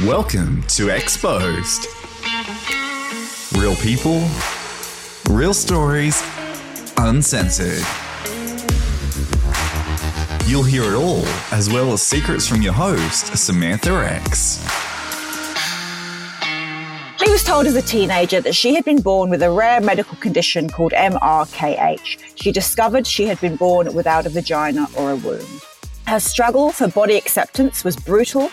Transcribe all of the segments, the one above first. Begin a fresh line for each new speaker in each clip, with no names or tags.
Welcome to Exposed. Real people, real stories, uncensored. You'll hear it all, as well as secrets from your host, Samantha X.
She was told as a teenager that she had been born with a rare medical condition called MRKH. She discovered she had been born without a vagina or a womb. Her struggle for body acceptance was brutal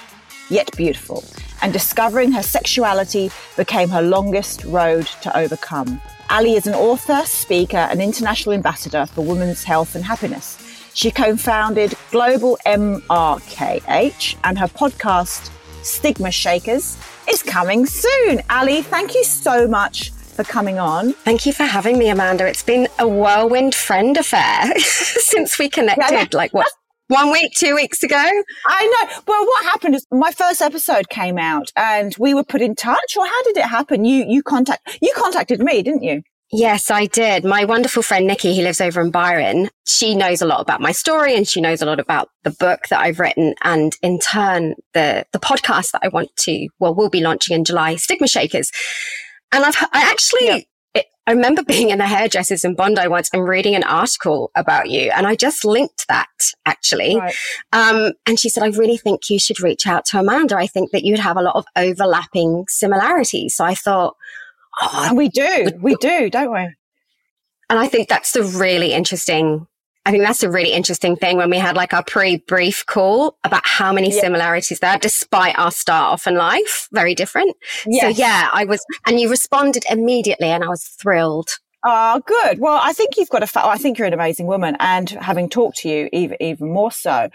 yet beautiful, and discovering her sexuality became her longest road to overcome. Ally is an author, speaker, and international ambassador for women's health and happiness. She co founded Global MRKH, and her podcast, Stigma Shakers, is coming soon. Ally, thank you so much for coming on.
Thank you for having me, Amanda. It's been a whirlwind friend affair since we connected, yeah, yeah. like what, one week, two weeks ago.
I know. Well, what happened is my first episode came out and we were put in touch or how did it happen? You, you contact, you contacted me, didn't you?
Yes, I did. My wonderful friend Nikki, who lives over in Byron, she knows a lot about my story and she knows a lot about the book that I've written. And in turn, the, the podcast that I want to, well, we'll be launching in July, Stigma Shakers. And I've, I actually yep. I remember being in the hairdressers in Bondi once and reading an article about you. And I just linked that actually. Right. Um, and she said, I really think you should reach out to Amanda. I think that you'd have a lot of overlapping similarities. So I thought,
oh, and we do, we do, don't we?
And I think that's the really interesting I think that's a really interesting thing when we had like our pre-brief call about how many yeah. similarities there, despite our start off in life, very different. Yes. So yeah, I was, and you responded immediately and I was thrilled.
Oh, good. Well, I think you've got a, fa- I think you're an amazing woman and having talked to you even, even more so,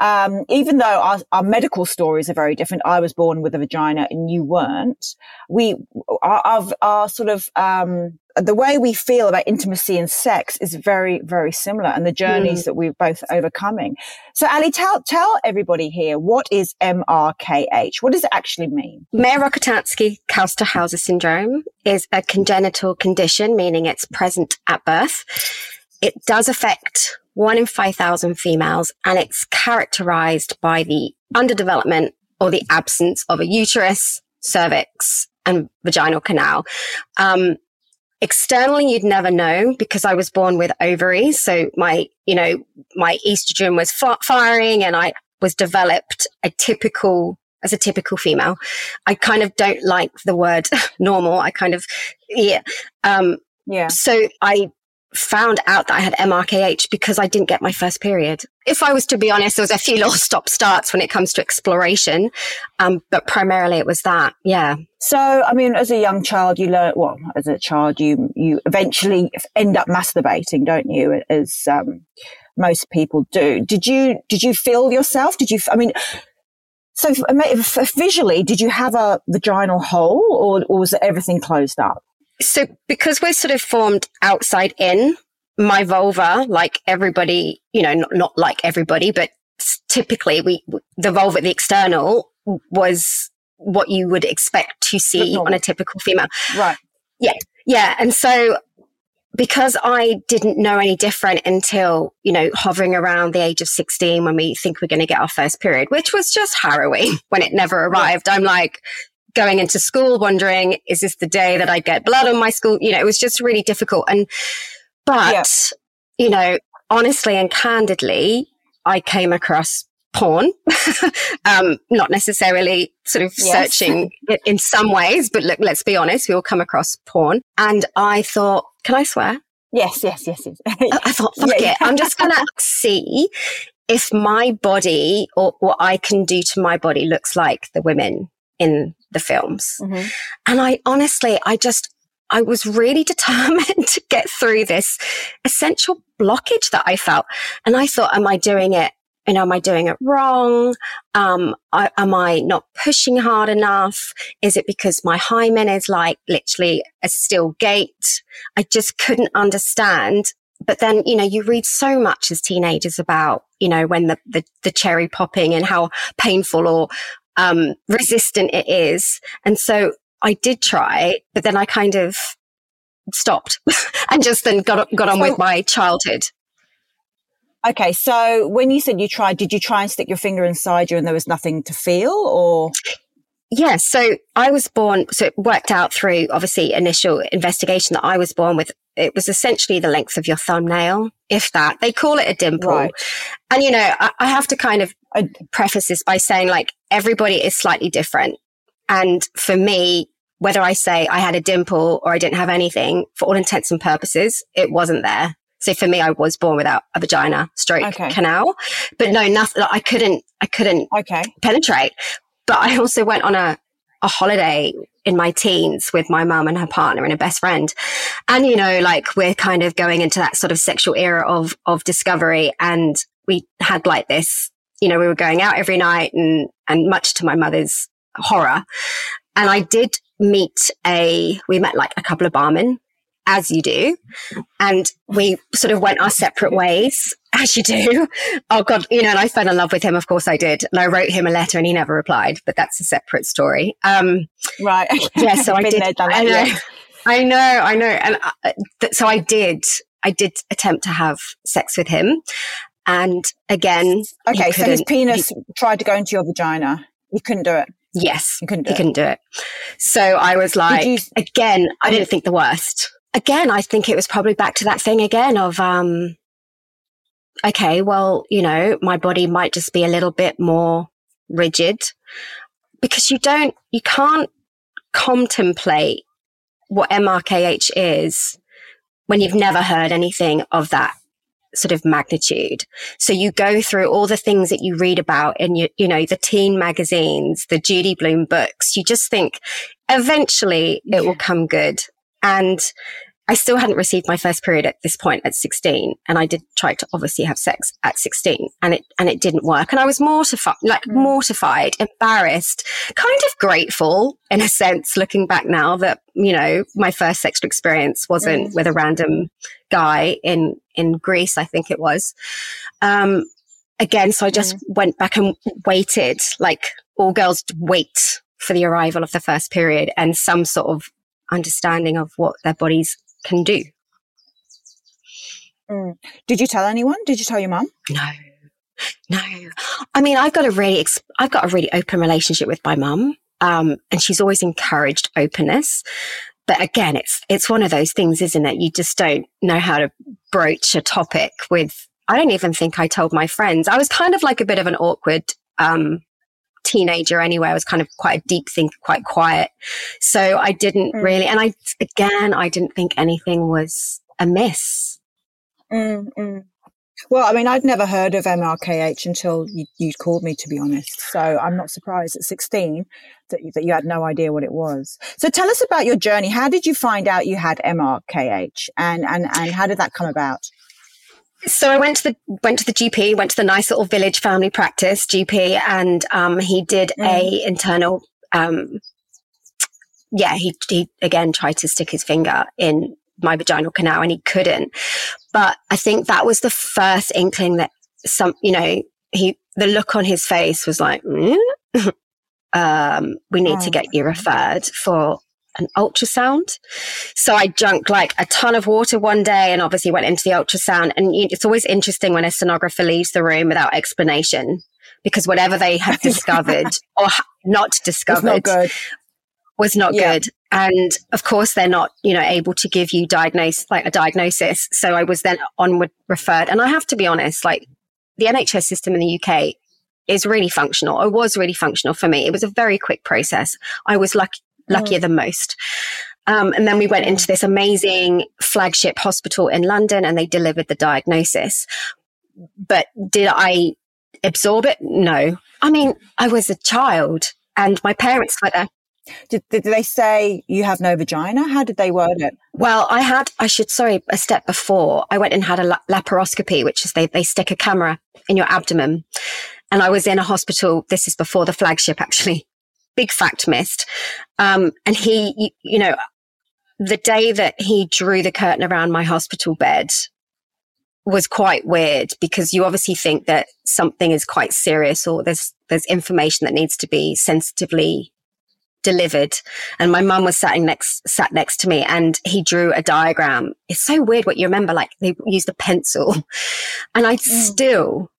um, even though our, our, medical stories are very different, I was born with a vagina and you weren't. We, our, our, our sort of, um, the way we feel about intimacy and sex is very, very similar and the journeys mm. that we're both overcoming. So Ally, tell, tell everybody here, what is MRKH? What does it actually mean?
Mayer-Rokitansky-Küster-Hauser syndrome is a congenital condition, meaning it's present at birth. It does affect one in 5,000 females and it's characterized by the underdevelopment or the absence of a uterus, cervix, and vaginal canal. Um, externally you'd never know because i was born with ovaries so my you know my estrogen was firing and i was developed a typical as a typical female. I kind of don't like the word normal. I kind of yeah um yeah. so i found out that I had MRKH because I didn't get my first period. If I was to be honest, there was a few little stop starts when it comes to exploration. Um, but primarily it was that. Yeah.
So, I mean, as a young child, you learn, well, as a child, you, you eventually end up masturbating, don't you? As, um, most people do. Did you, did you feel yourself? Did you, I mean, so visually, did you have a vaginal hole or, or was everything closed up?
So because we're sort of formed outside in, my vulva, like everybody, you know, not, not like everybody, but typically we, the vulva the external was what you would expect to see on a typical female.
Right.
Yeah. Yeah. And so because I didn't know any different until, you know, hovering around the age of 16 when we think we're going to get our first period, which was just harrowing when it never arrived. I'm like, going into school wondering, is this the day that I get blood on my school? You know, it was just really difficult. And, but, yeah. you know, honestly and candidly, I came across porn, um, not necessarily sort of yes. searching it in some ways, but look, let's be honest, we all come across porn. And I thought, can I swear?
Yes, yes, yes. yes.
I thought, fuck yeah, it. I'm just going to see if my body or what I can do to my body looks like the women in the films. Mm-hmm. And I honestly, I just, I was really determined to get through this essential blockage that I felt. And I thought, am I doing it? You know, am I doing it wrong? Um, I, am I not pushing hard enough? Is it because my hymen is like literally a steel gate? I just couldn't understand but then you know you read so much as teenagers about you know when the, the, the cherry popping and how painful or um, resistant it is. And so I did try, but then I kind of stopped and just then got, got on so, with my childhood.
Okay. So when you said you tried, did you try and stick your finger inside you and there was nothing to feel or?
yeah, so I was born, so it worked out through obviously initial investigation that I was born with. It was essentially the length of your thumbnail, if that. They call it a dimple. Right. And, you know, I, I have to kind of Uh, preface this by saying like everybody is slightly different. And for me, whether I say I had a dimple or I didn't have anything, for all intents and purposes, it wasn't there. So for me, I was born without a vagina, stroke, okay. canal, but no, nothing. I couldn't, I couldn't okay. penetrate. But I also went on a, a holiday in my teens with my mum and her partner and a best friend. And, you know, like we're kind of going into that sort of sexual era of, of discovery. And we had like this, you know, we were going out every night and, and much to my mother's horror. And I did meet a, we met like a couple of barmen as you do. And we sort of went our separate ways, as you do. Oh God, you know, and I fell in love with him. Of course I did. And I wrote him a letter and he never replied, but that's a separate story. Um,
right.
Yeah. So I did. I know, I know, I know. And I, th- so I did, I did attempt to have sex with him. And again,
okay. So his penis he, tried to go into your vagina. You couldn't do it.
Yes, you couldn't do, he it. Couldn't do it. So I was like, you, again, I didn't think the worst again, I think it was probably back to that thing again of, um, okay, well, you know, my body might just be a little bit more rigid because you don't, you can't contemplate what MRKH is when you've never heard anything of that sort of magnitude. So you go through all the things that you read about in you, you know, the teen magazines, the Judy Blume books. You just think eventually it will come good. And I still hadn't received my first period at this point at 16. And I did try to obviously have sex at 16 and it, and it didn't work. And I was mortified, like mm. mortified, embarrassed, kind of grateful in a sense, looking back now that, you know, my first sexual experience wasn't mm. with a random guy in, in Greece, I think it was. Um, again, so I just mm. went back and waited, like all girls wait for the arrival of the first period and some sort of understanding of what their bodies can do.
Mm. Did you tell anyone? Did you tell your mum?
No, no. I mean, I've got a really, I've got a really open relationship with my mum, um, and she's always encouraged openness. But again, it's it's one of those things, isn't it? You just don't know how to broach a topic with. I don't even think I told my friends. I was kind of like a bit of an awkward um, teenager anyway. I was kind of quite a deep thinker, quite quiet. So I didn't mm. really, and I, again, I didn't think anything was amiss.
Mm-mm. Well, I mean, I'd never heard of MRKH until you, you called me, to be honest. So I'm not surprised at 16 that you, that you had no idea what it was. So tell us about your journey. How did you find out you had MRKH and, and, and how did that come about?
So I went to the went to the GP, went to the nice little village family practice GP, and um, he did mm. a internal. Um, yeah, he he again tried to stick his finger in my vaginal canal, and he couldn't. But I think that was the first inkling that some, you know, he the look on his face was like, mm? um, we need oh. to get you referred for an ultrasound. So I drank like a ton of water one day and obviously went into the ultrasound. And it's always interesting when a sonographer leaves the room without explanation because whatever they have discovered or not discovered not was not yeah. good. And of course, they're not, you know, able to give you diagnose like a diagnosis. So I was then onward referred. And I have to be honest, like the NHS system in the UK is really functional. It was really functional for me. It was a very quick process. I was lucky luckier mm. than most. Um, and then we went into this amazing flagship hospital in London and they delivered the diagnosis. But did I absorb it? No. I mean, I was a child and my parents were there.
Did, did they say you have no vagina? How did they word it?
Well, I had, I should, sorry, a step before. I went and had a laparoscopy, which is they, they stick a camera in your abdomen. And I was in a hospital. This is before the flagship, actually big fact missed. Um, and he, you, you know, the day that he drew the curtain around my hospital bed was quite weird because you obviously think that something is quite serious or there's there's information that needs to be sensitively delivered and my mum was sat next sat next to me and he drew a diagram it's so weird what you remember like they used a pencil and i mm. still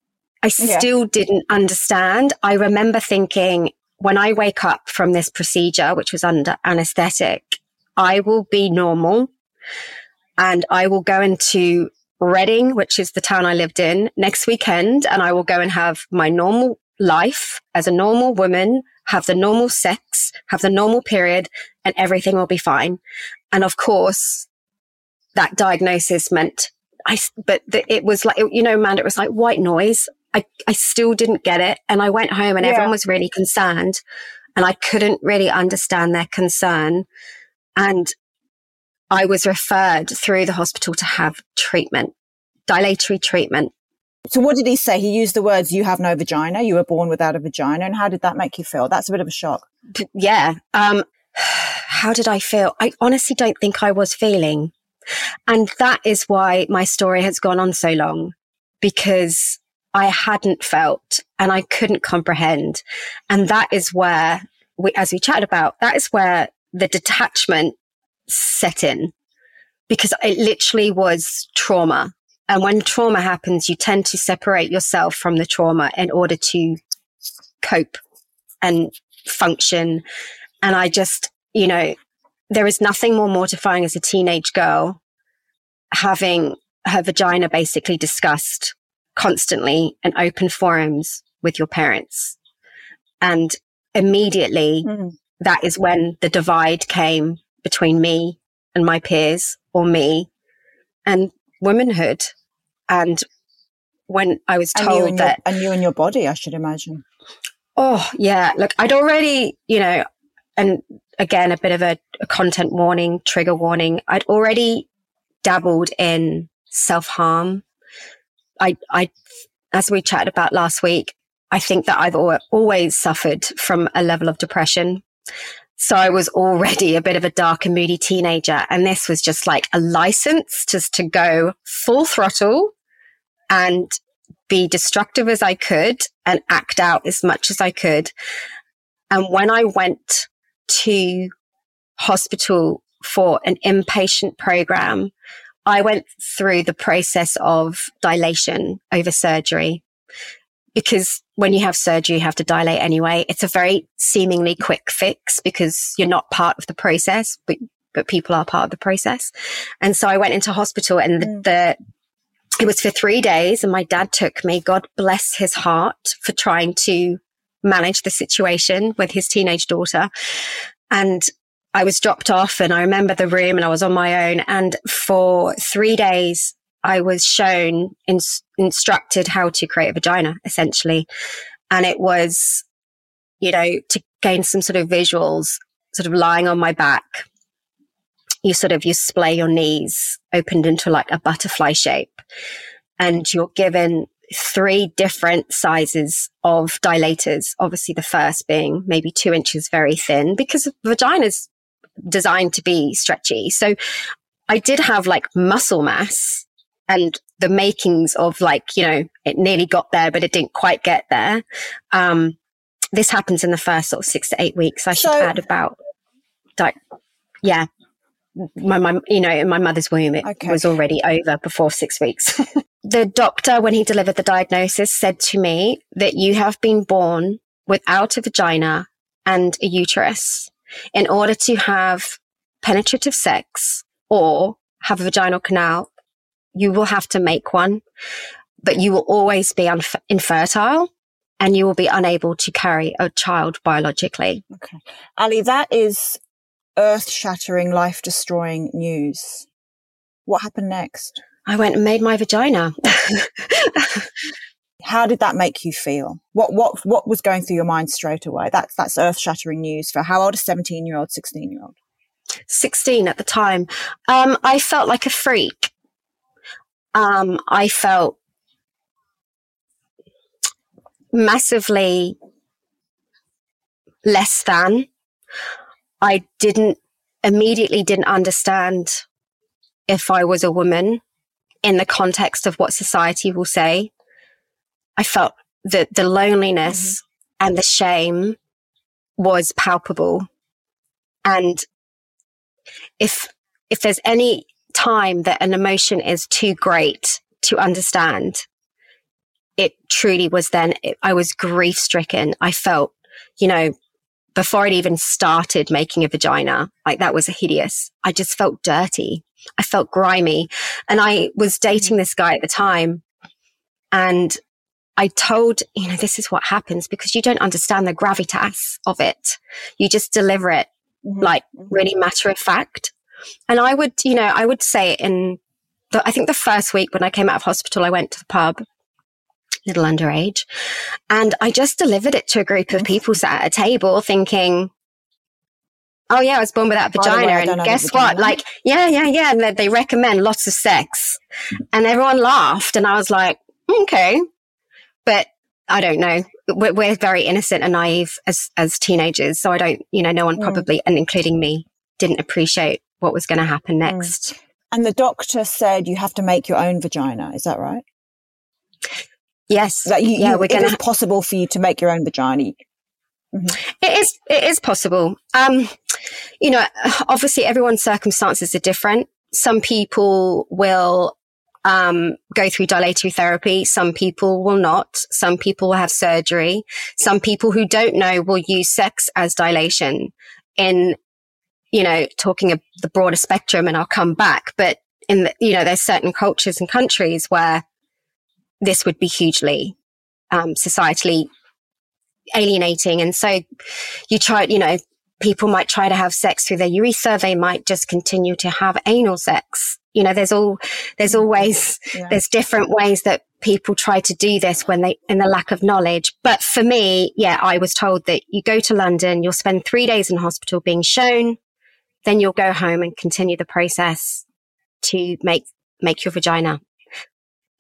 i still yeah. didn't understand i remember thinking when I wake up from this procedure, which was under anesthetic, I will be normal and I will go into Reading, which is the town I lived in next weekend. And I will go and have my normal life as a normal woman, have the normal sex, have the normal period and everything will be fine. And of course, that diagnosis meant I, but the, it was like, you know, man, it was like white noise. I, I still didn't get it. And I went home and yeah. everyone was really concerned and I couldn't really understand their concern. And I was referred through the hospital to have treatment, dilatory treatment.
So what did he say? He used the words, you have no vagina. You were born without a vagina. And how did that make you feel? That's a bit of a shock.
Yeah. Um, how did I feel? I honestly don't think I was feeling. And that is why my story has gone on so long because I hadn't felt and I couldn't comprehend. And that is where we, as we chatted about, that is where the detachment set in because it literally was trauma. And when trauma happens, you tend to separate yourself from the trauma in order to cope and function. And I just, you know, there is nothing more mortifying as a teenage girl having her vagina basically discussed constantly and open forums with your parents. And immediately mm. that is when the divide came between me and my peers or me and womanhood. And when I was told
and
that.
Your, and you and your body, I should imagine.
Oh, yeah. Look, I'd already, you know, and again, a bit of a, a content warning, trigger warning. I'd already dabbled in self harm. I, I, as we chatted about last week, I think that I've always suffered from a level of depression. So I was already a bit of a dark and moody teenager. And this was just like a license just to go full throttle and be destructive as I could and act out as much as I could. And when I went to hospital for an inpatient program, I went through the process of dilation over surgery because when you have surgery, you have to dilate anyway. It's a very seemingly quick fix because you're not part of the process, but, but people are part of the process. And so I went into hospital and the, mm. the it was for three days and my dad took me. God bless his heart for trying to manage the situation with his teenage daughter. And I was dropped off and I remember the room and I was on my own. And for three days, I was shown, in, instructed how to create a vagina, essentially. And it was, you know, to gain some sort of visuals, sort of lying on my back. You sort of, you splay your knees opened into like a butterfly shape and you're given three different sizes of dilators. Obviously, the first being maybe two inches very thin because vagina's designed to be stretchy. So I did have like muscle mass and the makings of like, you know, it nearly got there, but it didn't quite get there. Um, this happens in the first sort of six to eight weeks. I should so, add about, like, yeah, my, my, you know, in my mother's womb, it okay. was already over before six weeks. the doctor, when he delivered the diagnosis, said to me that you have been born without a vagina and a uterus. In order to have penetrative sex or have a vaginal canal, you will have to make one, but you will always be unf- infertile and you will be unable to carry a child biologically.
Okay. Ally, that is earth shattering, life destroying news. What happened next?
I went and made my vagina.
How did that make you feel? What what what was going through your mind straight away? That's that's earth shattering news for how old? A seventeen year old, sixteen year old.
16 at the time. Um, I felt like a freak um, I felt massively less than. I didn't immediately didn't understand if I was a woman in the context of what society will say. I felt that the loneliness mm-hmm. and the shame was palpable. And if if there's any time that an emotion is too great to understand, it truly was then, it, I was grief stricken. I felt, you know, before I'd even started making a vagina, like that was a hideous. I just felt dirty. I felt grimy. And I was dating this guy at the time and I told, you know, this is what happens because you don't understand the gravitas of it. You just deliver it mm-hmm. like mm-hmm. really matter of fact. And I would, you know, I would say it in the, I think the first week when I came out of hospital, I went to the pub, little underage, and I just delivered it to a group of people sat at a table thinking, oh yeah, I was born without vagina. Way, and guess what? Like, yeah, yeah, yeah. And they recommend lots of sex. And everyone laughed. And I was like, okay. But I don't know. We're, we're, very innocent and naive as, as teenagers. So I don't, you know, no one mm. probably, and including me, didn't appreciate what was going to happen mm. next. Mm.
And the doctor said you have to make your own vagina. Is that right?
Yes.
That you, yeah, you, we're going to. it is possible for you to make your own vagina.
Mm-hmm. It is. It is possible. Um, you know, obviously everyone's circumstances are different. Some people will um, go through dilatory therapy. Some people will not. Some people will have surgery. Some people who don't know will use sex as dilation in, you know, talking of the broader spectrum and I'll come back. But in the, you know, there's certain cultures and countries where this would be hugely, um, societally alienating. And so you try, you know, people might try to have sex through their urethra. They might just continue to have anal sex. You know, there's all, there's mm-hmm. always, yeah. there's different ways that people try to do this when they, in the lack of knowledge. But for me, yeah, I was told that you go to London, you'll spend three days in hospital being shown, then you'll go home and continue the process to make, make your vagina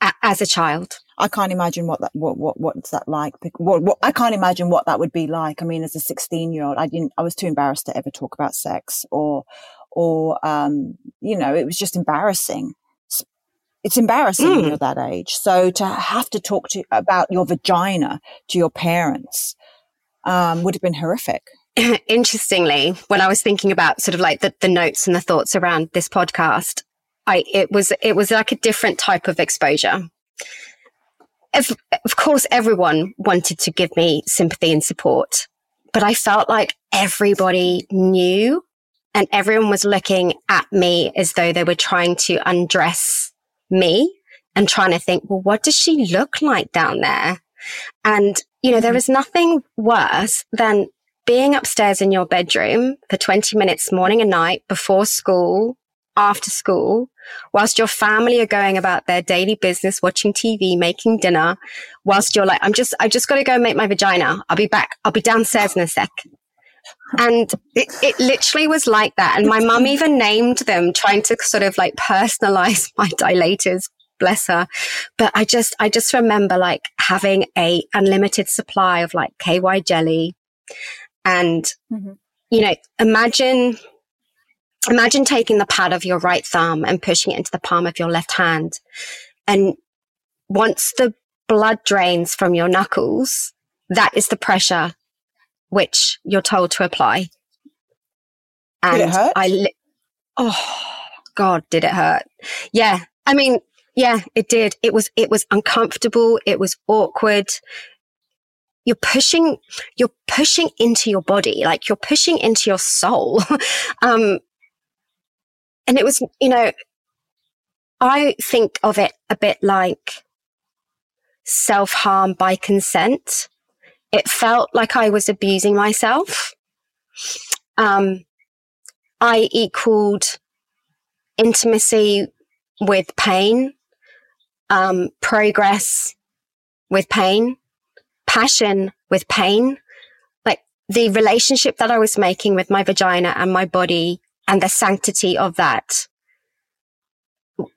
a- as a child.
I can't imagine what that what what what's that like. What, what I can't imagine what that would be like. I mean, as a sixteen year old, I didn't. I was too embarrassed to ever talk about sex or or um, you know, it was just embarrassing. It's embarrassing mm. when you're that age. So to have to talk to about your vagina to your parents um, would have been horrific.
Interestingly, when I was thinking about sort of like the, the notes and the thoughts around this podcast, I it was it was like a different type of exposure of, of course, everyone wanted to give me sympathy and support, but I felt like everybody knew and everyone was looking at me as though they were trying to undress me and trying to think, well, what does she look like down there? And, you know, there mm-hmm. is nothing worse than being upstairs in your bedroom for 20 minutes morning and night before school after school, whilst your family are going about their daily business, watching TV, making dinner, whilst you're like, I'm just, I just got to go make my vagina. I'll be back. I'll be downstairs in a sec. And it, it literally was like that. And my mum even named them, trying to sort of like personalize my dilators. Bless her. But I just, I just remember like having a unlimited supply of like KY jelly and, mm-hmm. you know, imagine imagine taking the pad of your right thumb and pushing it into the palm of your left hand. And once the blood drains from your knuckles, that is the pressure which you're told to apply.
And did it hurt? I, li-
oh God, did it hurt? Yeah. I mean, yeah, it did. It was, it was uncomfortable. It was awkward. You're pushing, you're pushing into your body, like you're pushing into your soul. um, and it was, you know, I think of it a bit like self harm by consent. It felt like I was abusing myself. Um, I equaled intimacy with pain, um, progress with pain, passion with pain. Like the relationship that I was making with my vagina and my body and the sanctity of that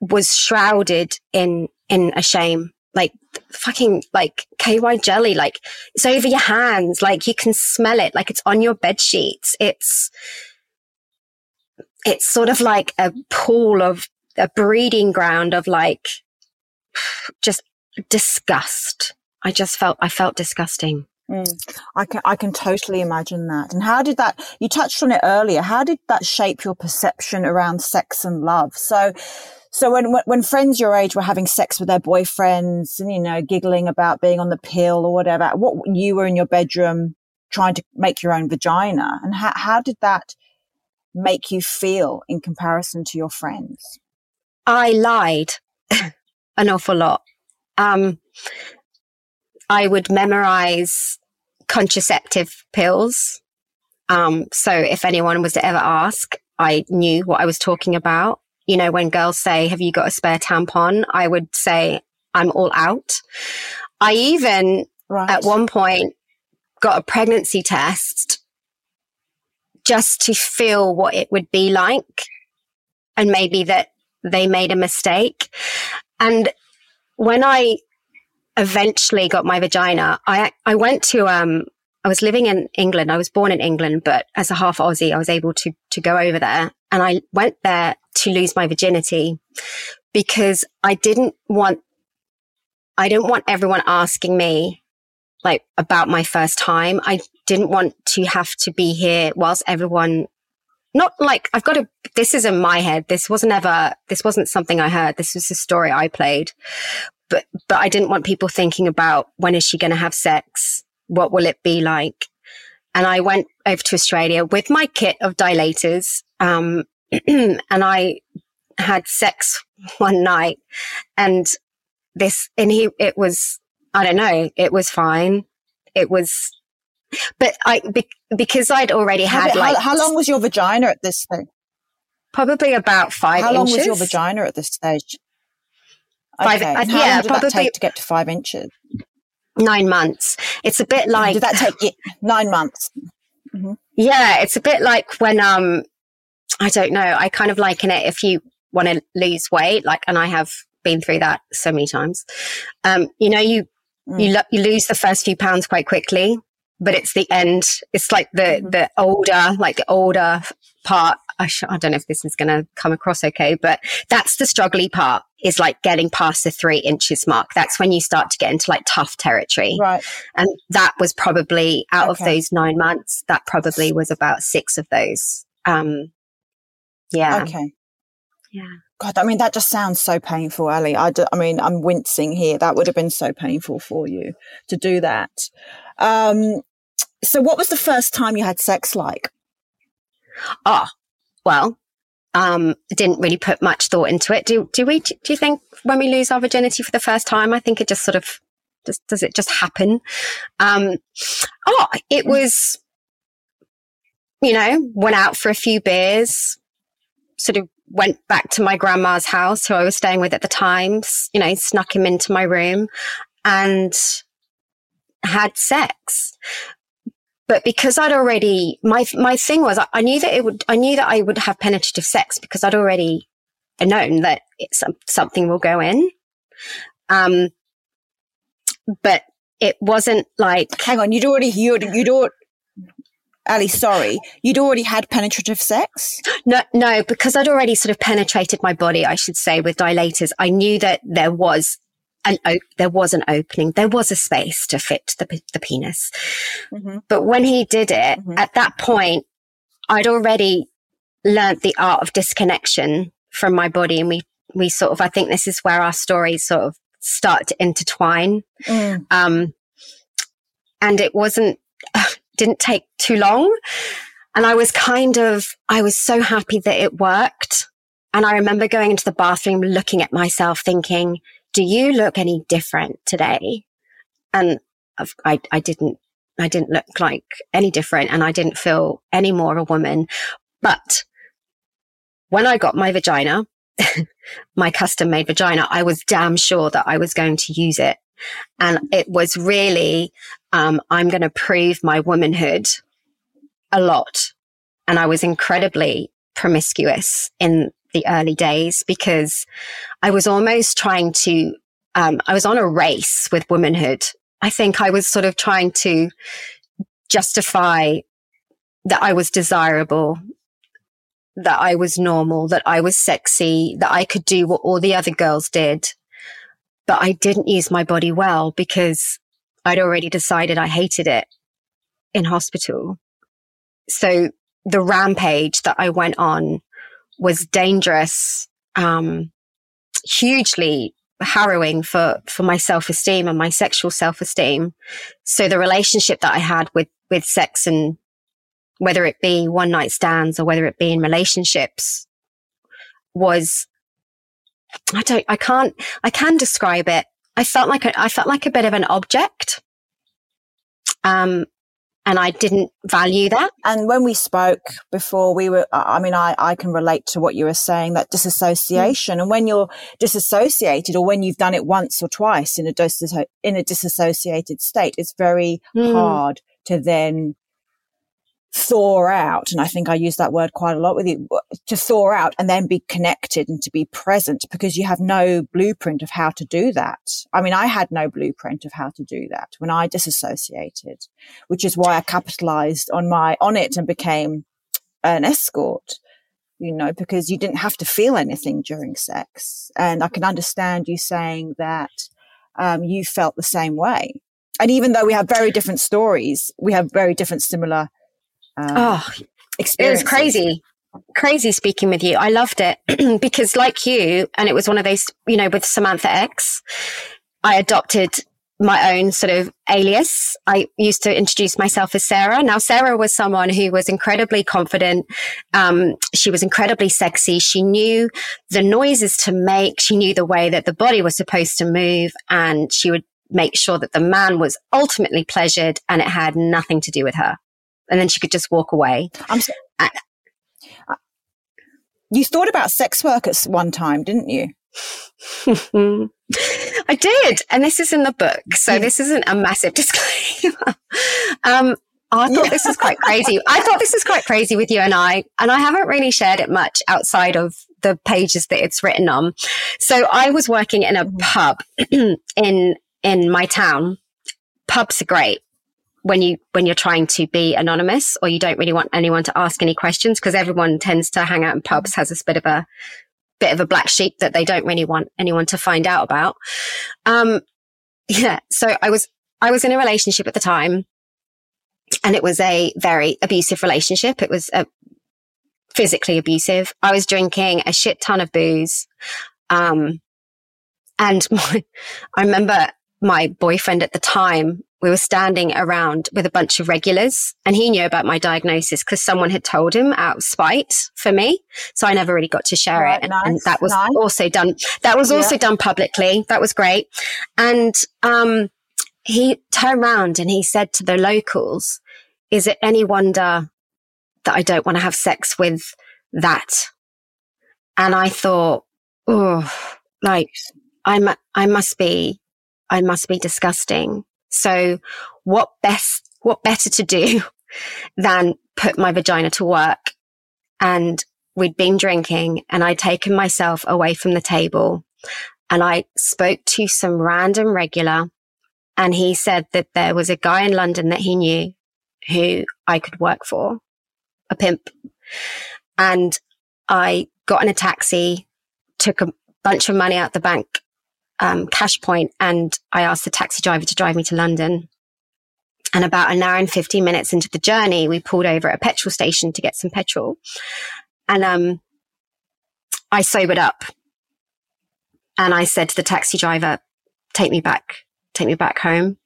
was shrouded in in a shame like fucking like KY jelly, like it's over your hands, like you can smell it, like it's on your bed sheets. It's it's sort of like a pool of a breeding ground of like just disgust. I just felt I felt disgusting.
Mm, I can I can totally imagine that. And how did that? You touched on it earlier. How did that shape your perception around sex and love? So, so when when friends your age were having sex with their boyfriends and you know giggling about being on the pill or whatever, what you were in your bedroom trying to make your own vagina. And how, how did that make you feel in comparison to your friends?
I lied an awful lot. Um, I would memorize contraceptive pills. Um, so if anyone was to ever ask, I knew what I was talking about. You know, when girls say, have you got a spare tampon? I would say, I'm all out. I even right. at one point got a pregnancy test just to feel what it would be like and maybe that they made a mistake. And when I eventually got my vagina, I, I went to, um, I was living in England. I was born in England, but as a half Aussie, I was able to, to go over there and I went there to lose my virginity because I didn't want, I didn't want everyone asking me like about my first time. I didn't want to have to be here whilst everyone not like I've got to, this is in my head. This wasn't ever, this wasn't something I heard. This was a story I played. But, but I didn't want people thinking about when is she going to have sex? What will it be like? And I went over to Australia with my kit of dilators. Um, and I had sex one night and this, and he, it was, I don't know, it was fine. It was but I be, because I'd already had
how,
like
how, long was your vagina at this thing?
Probably about five.
How long
inches.
was your vagina at this stage?
Five.
Okay.
Uh,
how
yeah,
long did
probably
that take to get to five inches.
Nine months. It's a bit like.
Did that take you nine months?
Mm-hmm. Yeah, it's a bit like when um, I don't know. I kind of liken it if you want to lose weight, like, and I have been through that so many times. Um, you know, you mm. you lo- you lose the first few pounds quite quickly, but it's the end. It's like the, mm-hmm. the older, like the older part. I, sh- I don't know if this is going to come across okay, but that's the struggly part is like getting past the three inches mark. That's when you start to get into like tough territory.
Right.
And that was probably out okay. of those nine months, that probably was about six of those. Um, yeah.
Okay.
Yeah.
God, I mean, that just sounds so painful, Ally. I, do, I mean, I'm wincing here. That would have been so painful for you to do that. Um, so what was the first time you had sex like?
Ah, oh, well, um, didn't really put much thought into it. Do, do we, do you think when we lose our virginity for the first time, I think it just sort of, does, does it just happen? Um, oh, it was, you know, went out for a few beers, sort of went back to my grandma's house, who I was staying with at the time, you know, snuck him into my room and had sex. But because I'd already, my, my thing was, I knew that it would, I knew that I would have penetrative sex because I'd already known that it's, something will go in. Um, but it wasn't like.
Hang on, you'd already, you'd, you'd already, Ally, sorry, you'd already had penetrative sex?
No, no, because I'd already sort of penetrated my body, I should say, with dilators. I knew that there was an there was an opening, there was a space to fit the the penis. Mm-hmm. But when he did it, mm-hmm. at that point, I'd already learned the art of disconnection from my body, and we we sort of I think this is where our stories sort of start to intertwine. Mm. Um, and it wasn't didn't take too long, and I was kind of I was so happy that it worked. And I remember going into the bathroom, looking at myself, thinking, do you look any different today? And I, I didn't, I didn't look like any different and I didn't feel any more a woman. But when I got my vagina, my custom made vagina, I was damn sure that I was going to use it. And it was really, um, I'm going to prove my womanhood a lot. And I was incredibly promiscuous in the early days because I was almost trying to, um, I was on a race with womanhood. I think I was sort of trying to justify that I was desirable, that I was normal, that I was sexy, that I could do what all the other girls did. But I didn't use my body well because I'd already decided I hated it in hospital. So the rampage that I went on was dangerous, um, hugely harrowing for, for my self-esteem and my sexual self-esteem. So the relationship that I had with with sex and whether it be one night stands or whether it be in relationships was I don't I can't I can describe it. I felt like a, I felt like a bit of an object. Um and I didn't value that.
And when we spoke before, we were, I mean, I, I can relate to what you were saying, that disassociation. Mm. And when you're disassociated or when you've done it once or twice in a, dis- in a disassociated state, it's very mm. hard to then thaw out. And I think I use that word quite a lot with you to thaw out and then be connected and to be present because you have no blueprint of how to do that. I mean, I had no blueprint of how to do that when I disassociated, which is why I capitalized on my, on it and became an escort, you know, because you didn't have to feel anything during sex. And I can understand you saying that, um, you felt the same way. And even though we have very different stories, we have very different similar
um, oh, it was crazy. Crazy speaking with you. I loved it because, like you, and it was one of those, you know, with Samantha X, I adopted my own sort of alias. I used to introduce myself as Sarah. Now, Sarah was someone who was incredibly confident. Um, she was incredibly sexy. She knew the noises to make. She knew the way that the body was supposed to move and she would make sure that the man was ultimately pleasured and it had nothing to do with her and then she could just walk away. I'm so, uh,
you thought about sex work at one time, didn't you?
I did, and this is in the book, so yeah. this isn't a massive disclaimer. um, I thought yeah. this was quite crazy. I thought this was quite crazy with you and I, and I haven't really shared it much outside of the pages that it's written on. So I was working in a mm-hmm. pub in in my town. Pubs are great when you when you're trying to be anonymous or you don't really want anyone to ask any questions because everyone tends to hang out in pubs has this bit of a bit of a black sheep that they don't really want anyone to find out about. Um yeah so i was i was in a relationship at the time and it was a very abusive relationship. It was a physically abusive. I was drinking a shit ton of booze um and my, i remember my boyfriend at the time we were standing around with a bunch of regulars and he knew about my diagnosis because someone had told him out of spite for me. So I never really got to share right, it. And, nice, and, that was nice. also done. That was also yeah. done publicly. That was great. And, um, he turned around and he said to the locals, is it any wonder that I don't want to have sex with that? And I thought, oh, like I'm, I must be, I must be disgusting so what best, what better to do than put my vagina to work? And we'd been drinking and I'd taken myself away from the table and I spoke to some random regular and he said that there was a guy in London that he knew who I could work for, a pimp. And I got in a taxi, took a bunch of money out the bank um, cash point and I asked the taxi driver to drive me to London. And about an hour and 15 minutes into the journey, we pulled over at a petrol station to get some petrol. And, um, I sobered up and I said to the taxi driver, take me back, take me back home.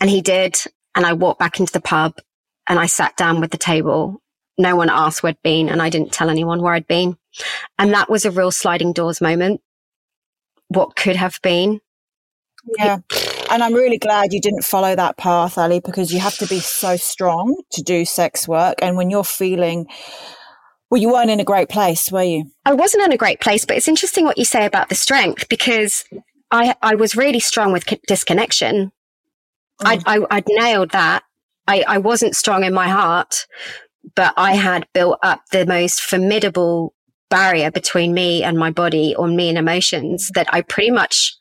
And he did. And I walked back into the pub and I sat down with the table. No one asked where I'd been and I didn't tell anyone where I'd been. And that was a real sliding doors moment what could have been.
Yeah. And I'm really glad you didn't follow that path, Ally, because you have to be so strong to do sex work. And when you're feeling, well, you weren't in a great place, were you?
I wasn't in a great place, but it's interesting what you say about the strength because I, I was really strong with disconnection. Mm. I, I, I'd nailed that. I, I wasn't strong in my heart, but I had built up the most formidable barrier between me and my body or me and emotions that I pretty much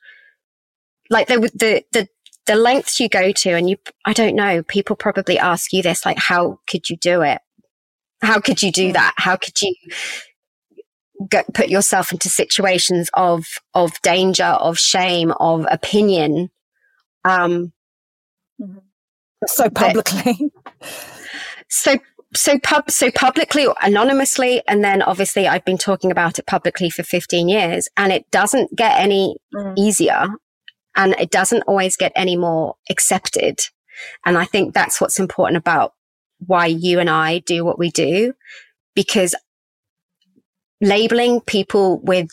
like the, the, the, the lengths you go to and you, I don't know, people probably ask you this, like, how could you do it? How could you do that? How could you put yourself into situations of, of danger, of shame, of opinion? Um,
mm-hmm. so publicly.
so so pub so publicly or anonymously and then obviously I've been talking about it publicly for 15 years and it doesn't get any mm. easier and it doesn't always get any more accepted And I think that's what's important about why you and I do what we do, because labeling people with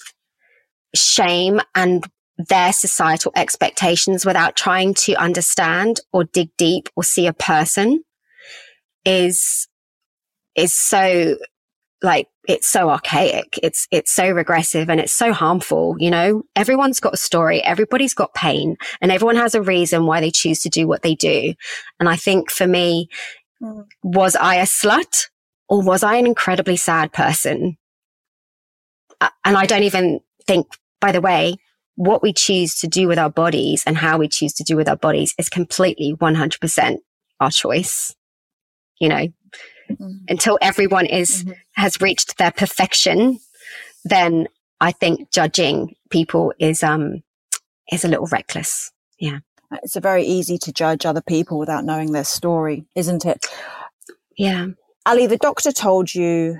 shame and their societal expectations without trying to understand or dig deep or see a person is is so like it's so archaic. It's it's so regressive and it's so harmful you know? Everyone's got a story. Everybody's got pain and everyone has a reason why they choose to do what they do. And i think for me mm. was i a slut or was i an incredibly sad person? And i don't even think by the way what we choose to do with our bodies and how we choose to do with our bodies is completely 100% our choice you know mm-hmm. until everyone is mm-hmm. has reached their perfection then i think judging people is um is a little reckless. Yeah.
It's a very easy to judge other people without knowing their story isn't it?
Yeah.
Ally the doctor told you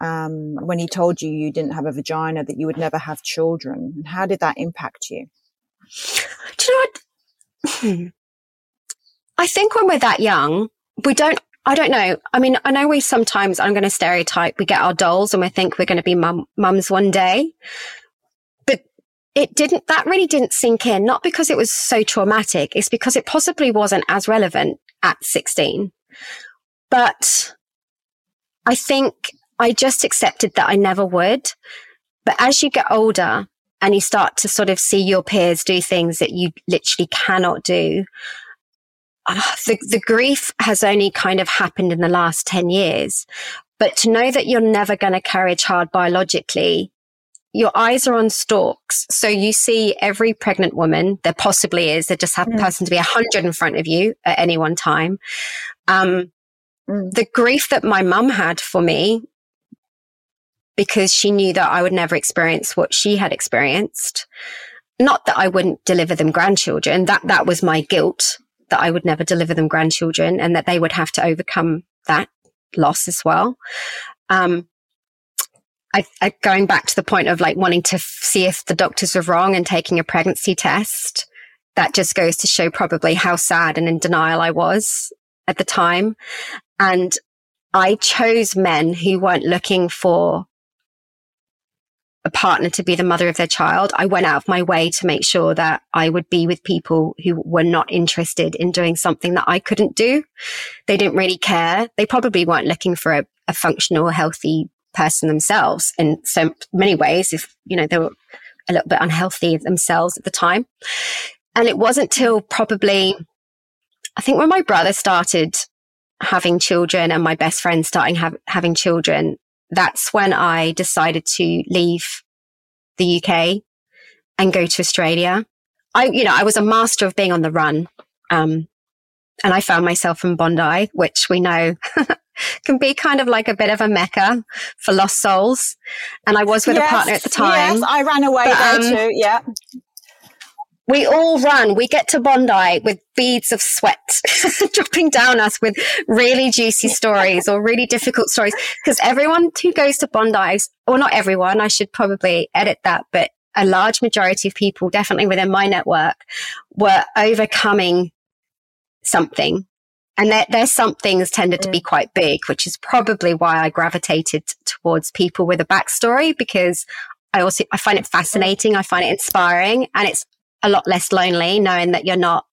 um, when he told you you didn't have a vagina that you would never have children. And how did that impact you?
Do you know what? Hmm. i think when we're that young we don't I don't know. I mean, I know we sometimes, I'm going to stereotype, we get our dolls and we think we're going to be mum, mums one day. But it didn't, that really didn't sink in, not because it was so traumatic. It's because it possibly wasn't as relevant at 16. But I think I just accepted that I never would. But as you get older and you start to sort of see your peers do things that you literally cannot do, the, the grief has only kind of happened in the last 10 years. But to know that you're never going to carry a child biologically, your eyes are on stalks. So you see every pregnant woman, there possibly is, there just happens mm. to be a hundred in front of you at any one time. Um, mm. the grief that my mum had for me, because she knew that I would never experience what she had experienced. Not that I wouldn't deliver them grandchildren. That, that was my guilt that I would never deliver them grandchildren and that they would have to overcome that loss as well. Um, I, I, going back to the point of like wanting to f- see if the doctors were wrong and taking a pregnancy test, that just goes to show probably how sad and in denial I was at the time. And I chose men who weren't looking for a partner to be the mother of their child, I went out of my way to make sure that I would be with people who were not interested in doing something that I couldn't do. They didn't really care. They probably weren't looking for a, a functional, healthy person themselves in so many ways. If, you know, they were a little bit unhealthy themselves at the time. And it wasn't till probably, I think when my brother started having children and my best friend starting having children, that's when I decided to leave the UK and go to Australia. I, you know, I was a master of being on the run. Um, and I found myself in Bondi, which we know can be kind of like a bit of a mecca for lost souls. And I was with yes, a partner at the time.
Yes, I ran away but, there um, too. Yeah
we all run. We get to Bondi with beads of sweat dropping down us with really juicy stories or really difficult stories. Because everyone who goes to Bondi, or not everyone, I should probably edit that, but a large majority of people, definitely within my network, were overcoming something. And their, their somethings tended to be quite big, which is probably why I gravitated towards people with a backstory because I also, I find it fascinating. I find it inspiring and it's a lot less lonely knowing that you're not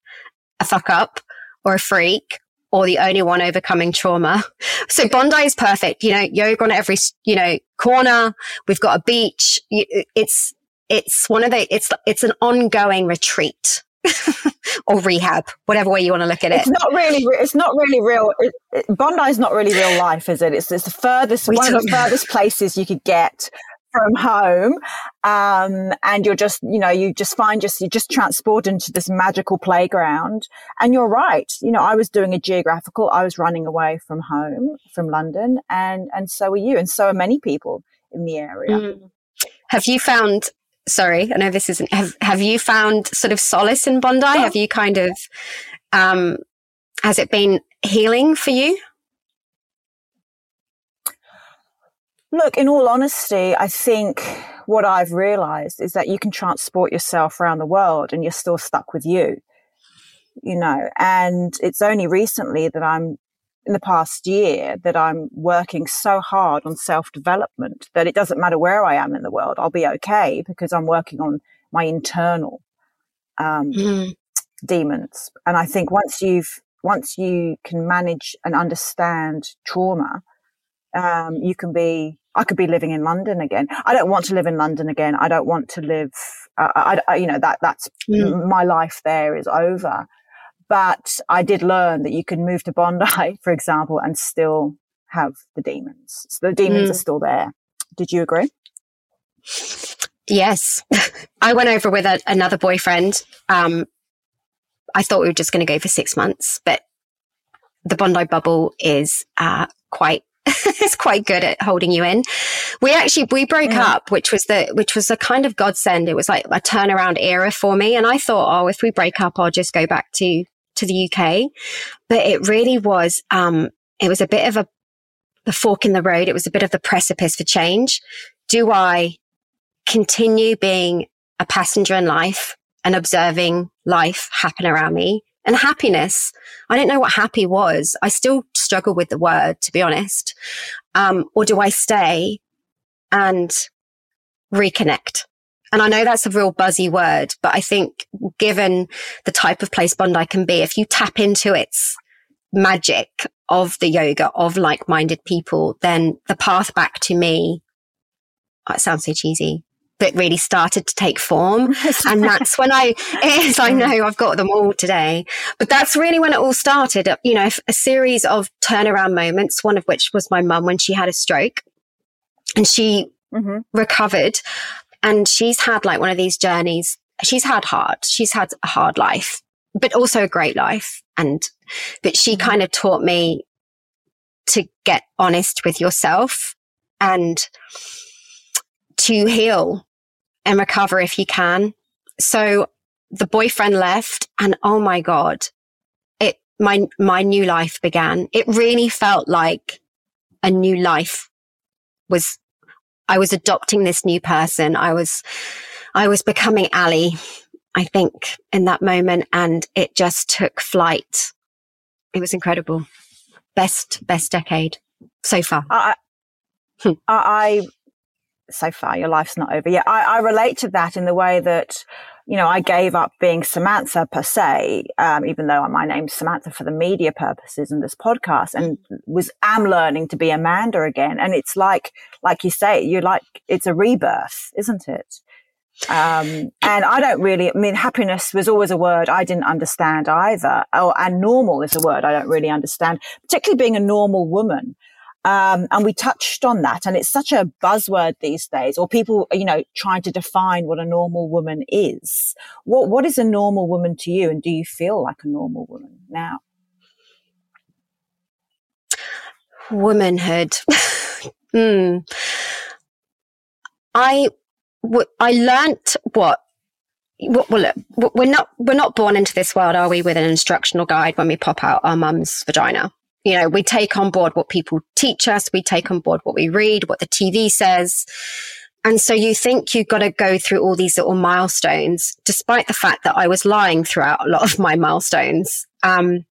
a fuck up or a freak or the only one overcoming trauma. So Bondi is perfect. You know, yoga on every, you know, corner. We've got a beach. It's, it's one of the, it's, it's an ongoing retreat. or rehab, whatever way you want to look at it.
It's not really. It's not really real. It, it, Bondi is not really real life, is it? It's, it's the furthest, we one of the furthest places you could get from home um, and you're just you know you just find just you just transport into this magical playground. And you're right you know i was doing a geographical i was running away from home from london and and so are you and so are many people in the area. Mm.
have you found sorry i know this isn't have, have you found sort of solace in bondi? Have you kind of um has it been healing for you
Look, in all honesty, I think what I've realized is that you can transport yourself around the world and you're still stuck with you. you know, and it's only recently that I'm in the past year that I'm working so hard on self development that it doesn't matter where I am in the world, I'll be okay because I'm working on my internal um, mm. demons. And I think once you've once you can manage and understand trauma, um, you can be. I could be living in London again. I don't want to live in London again. I don't want to live. Uh, I, I, you know that that's mm. my life. There is over. But I did learn that you can move to Bondi, for example, and still have the demons. So the demons mm. are still there. Did you agree?
Yes. I went over with a, another boyfriend. Um, I thought we were just going to go for six months, but the Bondi bubble is uh, quite is quite good at holding you in. We actually we broke mm. up, which was the which was a kind of godsend. It was like a turnaround era for me, and I thought, oh, if we break up, I'll just go back to to the UK. But it really was um, it was a bit of a the fork in the road. It was a bit of the precipice for change. Do I continue being a passenger in life and observing life happen around me and happiness. I didn't know what happy was. I still struggle with the word, to be honest. Um, or do I stay and reconnect? And I know that's a real buzzy word, but I think given the type of place Bondi can be, if you tap into its magic of the yoga, of like-minded people, then the path back to me, oh, it sounds so cheesy, that really started to take form. and that's when I, is, I know I've got them all today, but that's really when it all started. Uh, you know, a series of turnaround moments, one of which was my mum when she had a stroke and she mm-hmm. recovered and she's had like one of these journeys. She's had hard, she's had a hard life, but also a great life. And, but she mm-hmm. kind of taught me to get honest with yourself and to heal and recover if you can. So the boyfriend left and oh my God, it, my, my new life began. It really felt like a new life was, I was adopting this new person. I was, I was becoming Ally, I think in that moment and it just took flight. It was incredible. Best, best decade so far.
I, I hmm. So far your life's not over yet. I, I, relate to that in the way that, you know, I gave up being Samantha per se, um, even though my name's Samantha for the media purposes and this podcast and was, am learning to be Amanda again. And it's like, like you say, you're like, it's a rebirth, isn't it? Um, and I don't really, I mean, happiness was always a word I didn't understand either. Oh, and normal is a word I don't really understand, particularly being a normal woman. Um, and we touched on that and it's such a buzzword these days or people, you know, trying to define what a normal woman is. What, what is a normal woman to you? And do you feel like a normal woman now?
Womanhood. Hmm. I, w- I learnt what what well, look, we're not we're not born into this world, are we? With an instructional guide when we pop out our mum's vagina you know, we take on board what people teach us, we take on board what we read, what the TV says. And so you think you've got to go through all these little milestones, despite the fact that I was lying throughout a lot of my milestones. Um,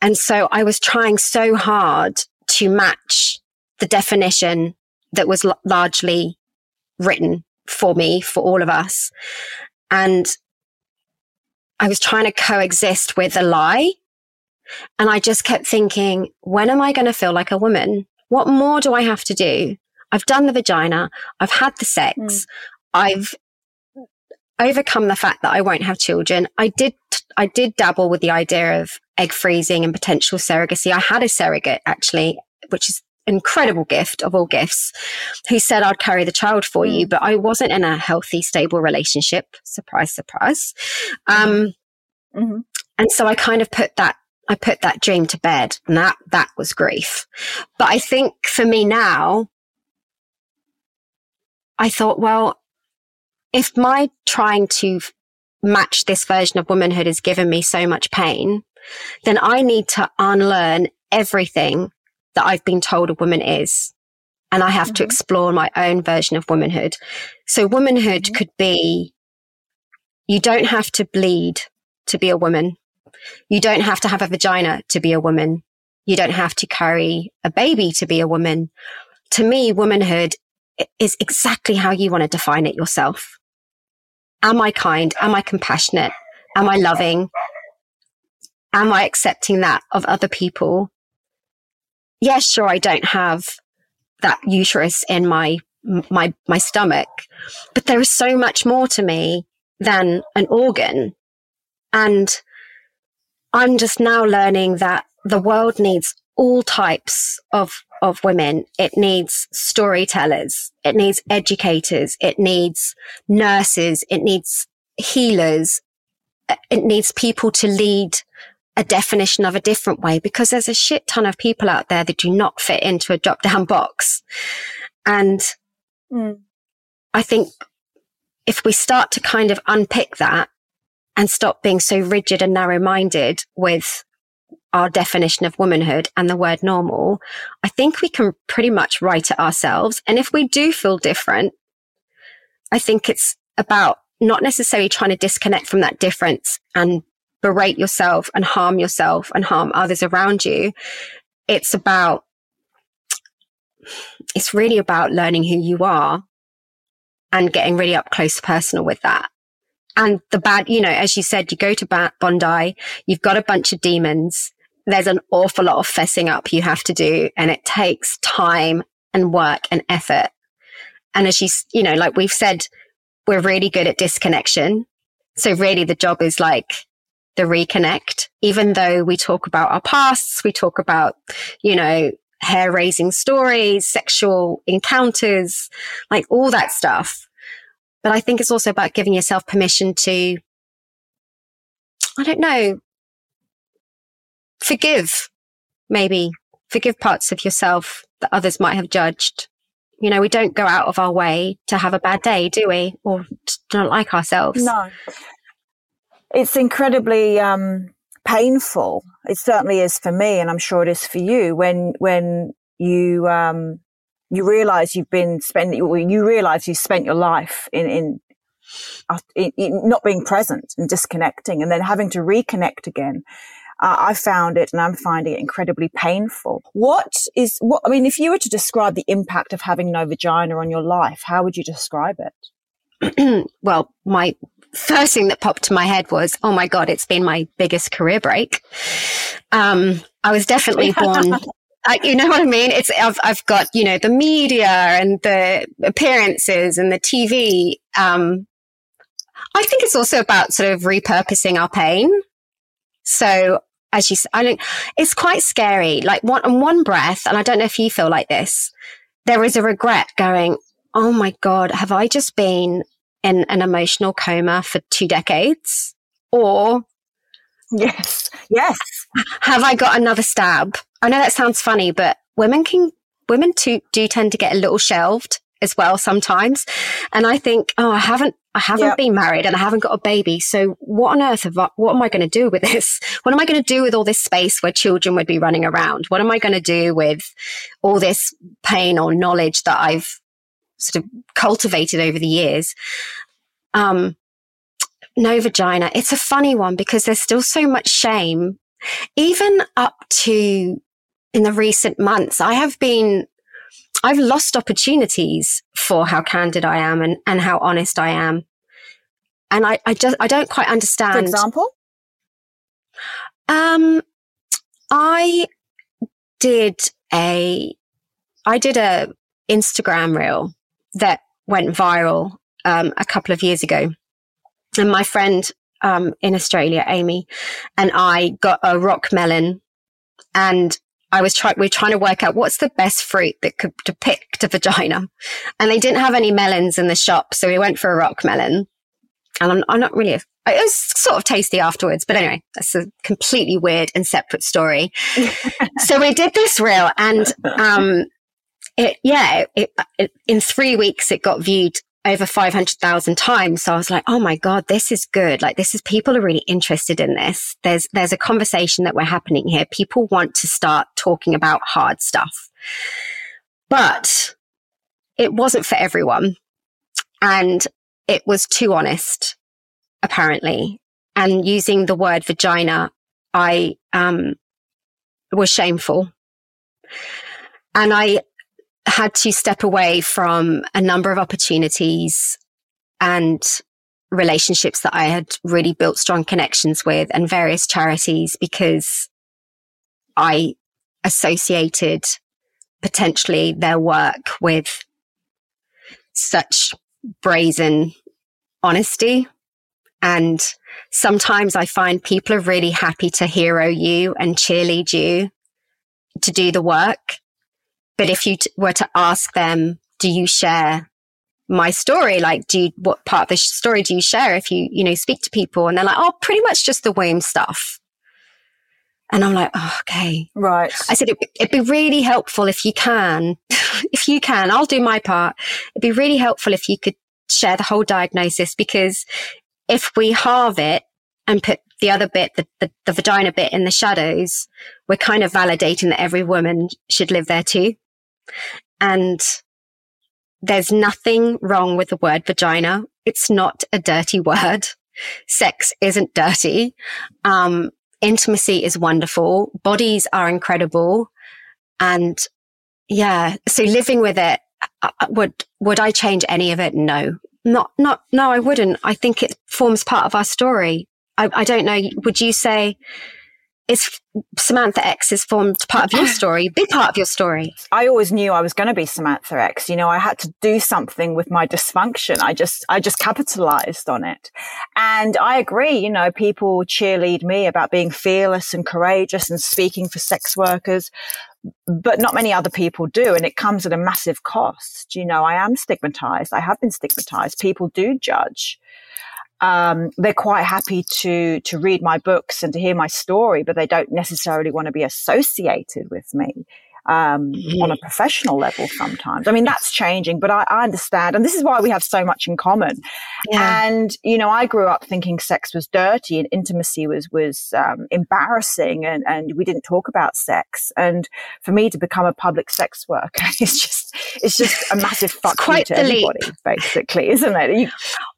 and so I was trying so hard to match the definition that was l- largely written for me, for all of us. And I was trying to coexist with a lie and I just kept thinking, when am I going to feel like a woman? What more do I have to do? I've done the vagina. I've had the sex. Mm. I've overcome the fact that I won't have children. I did, I did dabble with the idea of egg freezing and potential surrogacy. I had a surrogate actually, which is incredible gift of all gifts who said I'd carry the child for mm. you, but I wasn't in a healthy, stable relationship. Surprise, surprise. Um, mm-hmm. and so I kind of put that I put that dream to bed and that, that was grief. But I think for me now, I thought, well, if my trying to match this version of womanhood has given me so much pain, then I need to unlearn everything that I've been told a woman is. And I have mm-hmm. to explore my own version of womanhood. So womanhood mm-hmm. could be, you don't have to bleed to be a woman You don't have to have a vagina to be a woman. You don't have to carry a baby to be a woman. To me, womanhood is exactly how you want to define it yourself. Am I kind? Am I compassionate? Am I loving? Am I accepting that of other people? Yes, sure, I don't have that uterus in my my my stomach, but there is so much more to me than an organ. And I'm just now learning that the world needs all types of of women. It needs storytellers. It needs educators. It needs nurses. It needs healers. It needs people to lead a definition of a different way because there's a shit ton of people out there that do not fit into a drop down box. And mm. I think if we start to kind of unpick that and stop being so rigid and narrow minded with our definition of womanhood and the word normal, I think we can pretty much write it ourselves. And if we do feel different, I think it's about not necessarily trying to disconnect from that difference and berate yourself and harm yourself and harm others around you. It's about, it's really about learning who you are and getting really up close personal with that. And the bad, you know, as you said, you go to Bondi, you've got a bunch of demons. There's an awful lot of fessing up you have to do and it takes time and work and effort. And as you, you know, like we've said, we're really good at disconnection. So really the job is like the reconnect, even though we talk about our pasts, we talk about, you know, hair raising stories, sexual encounters, like all that stuff. But I think it's also about giving yourself permission to, I don't know, forgive, maybe forgive parts of yourself that others might have judged. You know, we don't go out of our way to have a bad day, do we? Or don't like ourselves.
No it's incredibly um, painful. It certainly is for me, and I'm sure it is for you when when you um, you realize you've been spent you realize you spent your life in in, in, in not being present and disconnecting, and then having to reconnect again. Uh, I found it and I'm finding it incredibly painful. What is what? I mean, if you were to describe the impact of having no vagina on your life, how would you describe
it? well, my first thing that popped to my head was, oh my God, it's been my biggest career break. Um, I was definitely born. You know what I mean? It's I've I've got you know the media and the appearances and the TV. Um, I think it's also about sort of repurposing our pain. So as you, I think it's quite scary. Like one on one breath, and I don't know if you feel like this. There is a regret going. Oh my God, have I just been in an emotional coma for two decades? Or
yes, yes.
Have I got another stab? I know that sounds funny, but women can, women too, do tend to get a little shelved as well sometimes. And I think, oh, I haven't, I haven't yep. been married and I haven't got a baby. So what on earth have I, what am I going to do with this? What am I going to do with all this space where children would be running around? What am I going to do with all this pain or knowledge that I've sort of cultivated over the years. Um, no vagina. It's a funny one because there's still so much shame. Even up to in the recent months, I have been, I've lost opportunities for how candid I am and, and how honest I am. And I, I just, I don't quite understand. For
example?
Um, I did a, I did a Instagram reel that went viral um, a couple of years ago. And my friend um, in Australia, Amy, and I got a rock melon and I was trying, we are trying to work out what's the best fruit that could depict a vagina. And they didn't have any melons in the shop. So we went for a rock melon. And I'm, I'm not really, a, it was sort of tasty afterwards. But anyway, that's a completely weird and separate story. so we did this reel and, um, it, yeah, it, it, in three weeks, it got viewed over 500,000 times. So I was like, oh my God, this is good. Like this is people are really interested in this. There's, there's a conversation that we're happening here. People want to start talking about hard stuff, but it wasn't for everyone. And it was too honest, apparently. And using the word vagina I um, was shameful. And I had to step away from a number of opportunities and relationships that I had really built strong connections with and various charities because I associated potentially their work with such brazen honesty. And sometimes I find people are really happy to hero you and cheerlead you to do the work. But if you t- were to ask them, do you share my story? Like, do you, what part of the story do you share if you, you know, speak to people? And they're like, oh, pretty much just the womb stuff. And I'm like, oh, okay.
Right.
I said, it, it'd be really helpful if you can, if you can, I'll do my part. It'd be really helpful if you could share the whole diagnosis because if we halve it and put the other bit, the, the, the vagina bit in the shadows, we're kind of validating that every woman should live there too. And there's nothing wrong with the word vagina. It's not a dirty word. Sex isn't dirty. Um, intimacy is wonderful. Bodies are incredible. And yeah, so living with it, uh, uh, would, would I change any of it? No, not, not, no, I wouldn't. I think it forms part of our story. I, I don't know. Would you say is Samantha X is formed part of your story, big part of your story.
I always knew I was going to be Samantha X. You know, I had to do something with my dysfunction. I just, I just capitalized on it. And I agree, you know, people cheerlead me about being fearless and courageous and speaking for sex workers, but not many other people do. And it comes at a massive cost. You know, I am stigmatized. I have been stigmatized. People do judge um, they're quite happy to to read my books and to hear my story, but they don't necessarily want to be associated with me um, mm-hmm. on a professional level sometimes. I mean, that's changing, but I, I, understand. And this is why we have so much in common. Yeah. And, you know, I grew up thinking sex was dirty and intimacy was, was um, embarrassing and, and we didn't talk about sex. And for me to become a public sex worker is just, it's just a massive fuck
quite
to everybody, leap. basically, isn't it? You,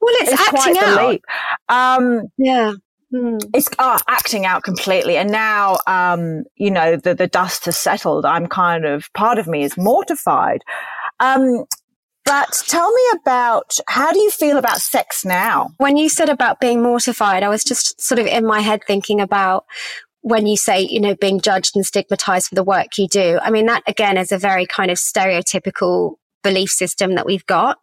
well, it's, it's acting out.
Um,
yeah.
Hmm. It's uh, acting out completely. And now, um, you know, the, the dust has settled. I'm kind of, part of me is mortified. Um, but tell me about how do you feel about sex now?
When you said about being mortified, I was just sort of in my head thinking about when you say, you know, being judged and stigmatized for the work you do. I mean, that again is a very kind of stereotypical belief system that we've got.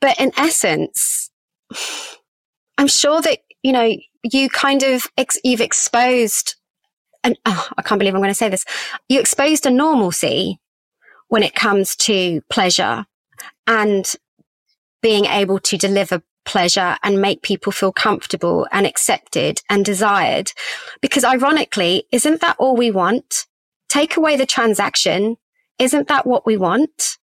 But in essence, I'm sure that, you know, you kind of, ex- you've exposed, and oh, ah, I can't believe I'm going to say this. You exposed a normalcy when it comes to pleasure and being able to deliver pleasure and make people feel comfortable and accepted and desired. Because ironically, isn't that all we want? Take away the transaction. Isn't that what we want?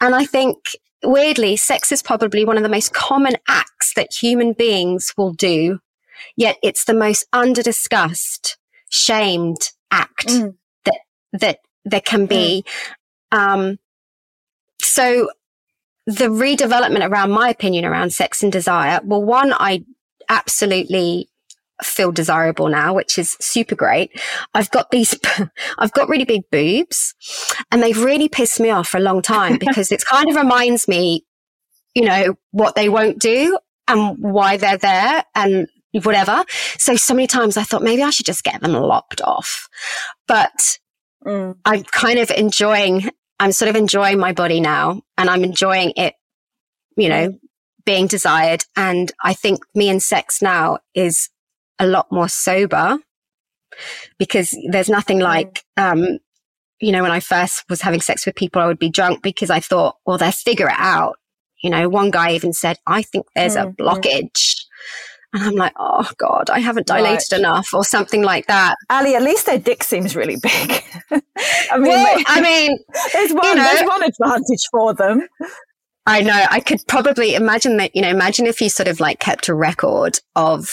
And I think weirdly, sex is probably one of the most common acts that human beings will do Yet it's the most under discussed, shamed act mm. that, that there can be. Mm. Um, so the redevelopment around my opinion around sex and desire, well, one, I absolutely feel desirable now, which is super great. I've got these, I've got really big boobs and they've really pissed me off for a long time because it kind of reminds me, you know, what they won't do and why they're there and whatever. So, so many times I thought maybe I should just get them lopped off. But mm. I'm kind of enjoying, I'm sort of enjoying my body now and I'm enjoying it, you know, mm. being desired. And I think me and sex now is a lot more sober because there's nothing mm. like, um, you know, when I first was having sex with people, I would be drunk because I thought, well, they'll figure it out. You know, one guy even said, I think there's mm-hmm. a blockage. And I'm like, oh God, I haven't dilated right. enough or something like that.
Ally, at least their dick seems really big.
I mean, well, I mean,
there's one, you know, there's one advantage for them.
I know. I could probably imagine that, you know, imagine if you sort of like kept a record of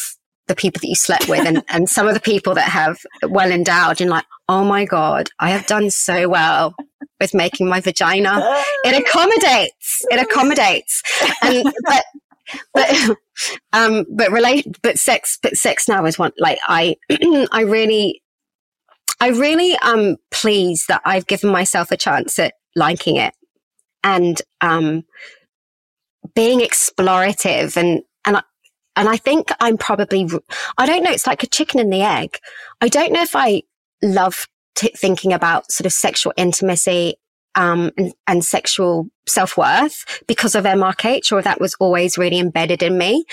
the people that you slept with and, and some of the people that have well endowed and like, oh my God, I have done so well with making my vagina. It accommodates. It accommodates. And, but but um, but relate, but sex, but sex now is one. Like I, I really, I really am pleased that I've given myself a chance at liking it and um, being explorative and and I, think I'm probably I don't know. It's like a chicken and the egg. I don't know if I love t- thinking about sort of sexual intimacy um, and, and, sexual self worth because of MRKH, or that was always really embedded in me.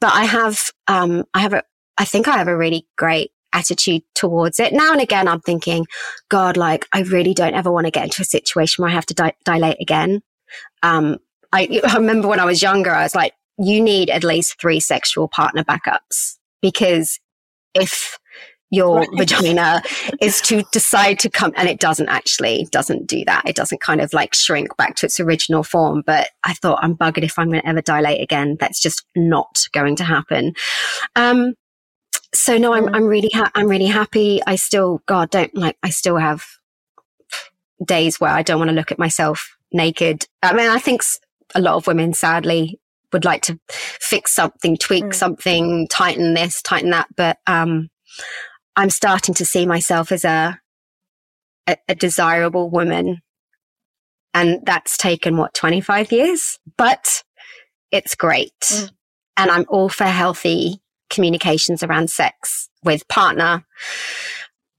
But I have, um, I have a, I think I have a really great attitude towards it. Now and again, I'm thinking, God, like, I really don't ever want to get into a situation where I have to di- dilate again. Um, I, I remember when I was younger, I was like, you need at least three sexual partner backups because if your right. vagina is to decide to come and it doesn't actually doesn't do that it doesn't kind of like shrink back to its original form but i thought i'm buggered if i'm going to ever dilate again that's just not going to happen um so no, I'm, mm. I'm really, ha- I'm really happy. I still, God, don't like, I still have days where I don't want to look at myself naked. I mean, I think a lot of women, sadly, would like to fix something, tweak mm. something, tighten this, tighten that. But, um, I'm starting to see myself as a, a, a desirable woman. And that's taken what, 25 years, but it's great. Mm. And I'm all for healthy communications around sex with partner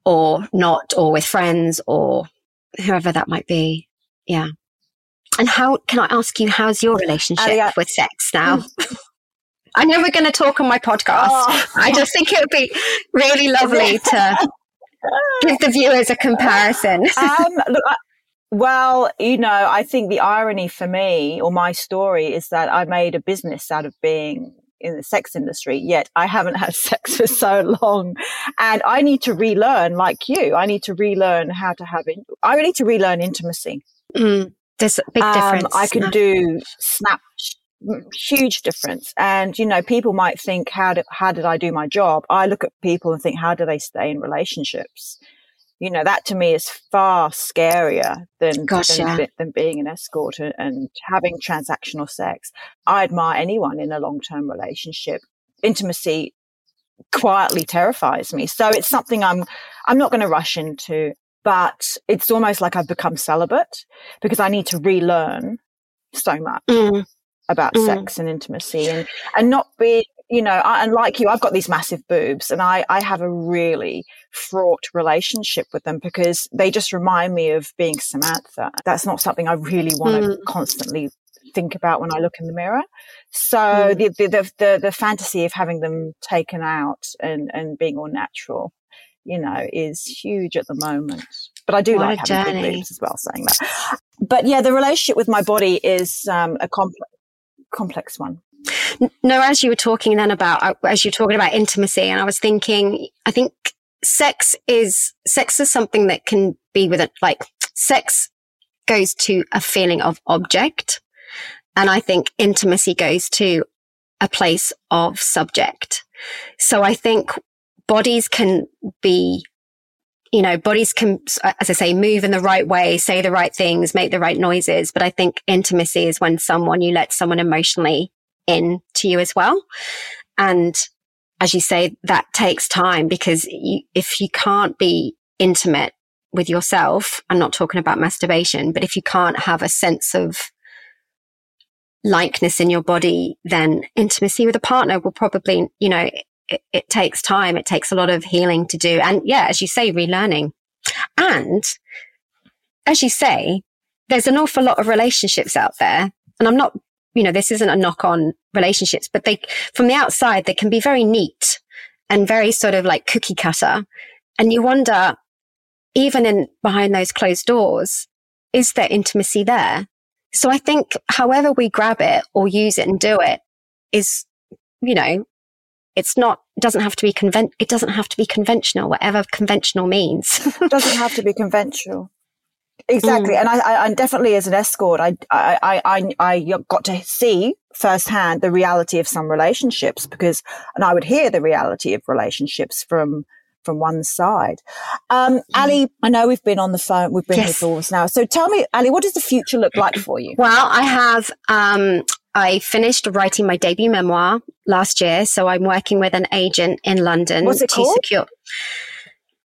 or not, or with friends or whoever that might be. Yeah. And how can I ask you, how's your relationship uh, yeah. with sex now? I know we're going to talk on my podcast. Oh. I just think it would be really lovely to give the viewers a comparison.
um, look, I, well, you know, I think the irony for me or my story is that I made a business out of being in the sex industry, yet I haven't had sex for so long. And I need to relearn, like you, I need to relearn how to have it. I need to relearn intimacy.
Mm, there's a big um, difference.
I can do snap, huge difference. And, you know, people might think, how did, how did I do my job? I look at people and think, how do they stay in relationships? you know, that to me is far scarier than, Gosh, than, yeah. than, being an escort and, and having transactional sex. I admire anyone in a long term relationship. Intimacy quietly terrifies me. So it's something I'm, I'm not going to rush into, but it's almost like I've become celibate because I need to relearn so much. Mm. About mm. sex and intimacy and, and not be you know, I, and like you, I've got these massive boobs and I, I have a really fraught relationship with them because they just remind me of being Samantha. That's not something I really want to mm. constantly think about when I look in the mirror. So mm. the, the, the, the, the fantasy of having them taken out and, and being all natural, you know, is huge at the moment. But I do what like having big boobs as well, saying that. But yeah, the relationship with my body is um, a complex complex one.
No, as you were talking then about, uh, as you're talking about intimacy, and I was thinking, I think sex is, sex is something that can be with it, like sex goes to a feeling of object. And I think intimacy goes to a place of subject. So I think bodies can be, you know, bodies can, as I say, move in the right way, say the right things, make the right noises. But I think intimacy is when someone, you let someone emotionally in to you as well. And as you say, that takes time because you, if you can't be intimate with yourself, I'm not talking about masturbation, but if you can't have a sense of likeness in your body, then intimacy with a partner will probably, you know, it, it takes time. It takes a lot of healing to do. And yeah, as you say, relearning. And as you say, there's an awful lot of relationships out there. And I'm not you know, this isn't a knock on relationships, but they, from the outside, they can be very neat and very sort of like cookie cutter. And you wonder, even in behind those closed doors, is there intimacy there? So I think however we grab it or use it and do it is, you know, it's not, it doesn't have to be convent, it doesn't have to be conventional, whatever conventional means.
it doesn't have to be conventional. Exactly, mm. and I, I, and definitely as an escort, I, I, I, I got to see firsthand the reality of some relationships because, and I would hear the reality of relationships from from one side. Um, mm. Ally, I know we've been on the phone, we've been yes. here for now. So tell me, Ally, what does the future look like for you?
Well, I have um, I finished writing my debut memoir last year. So I'm working with an agent in London
What's it
to
called?
secure.